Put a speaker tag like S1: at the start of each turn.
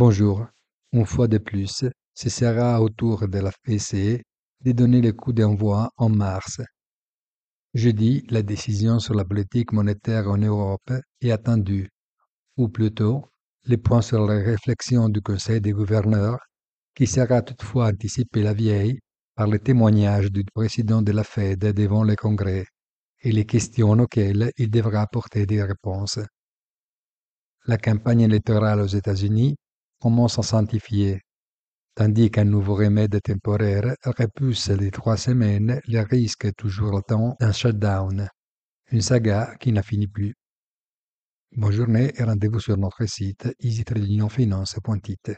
S1: Bonjour. Une fois de plus, ce sera au tour de la BCE de donner le coup d'envoi en mars. Jeudi, la décision sur la politique monétaire en Europe est attendue, ou plutôt, les points sur la réflexion du Conseil des gouverneurs, qui sera toutefois anticipé la vieille par le témoignage du président de la Fed devant le Congrès et les questions auxquelles il devra apporter des réponses. La campagne électorale aux États-Unis commence à s'antifier, tandis qu'un nouveau remède temporaire repousse les trois semaines le risque toujours latent d'un shutdown, une saga qui n'a fini plus. Bonne journée et rendez-vous sur notre site easytradingfinance.it.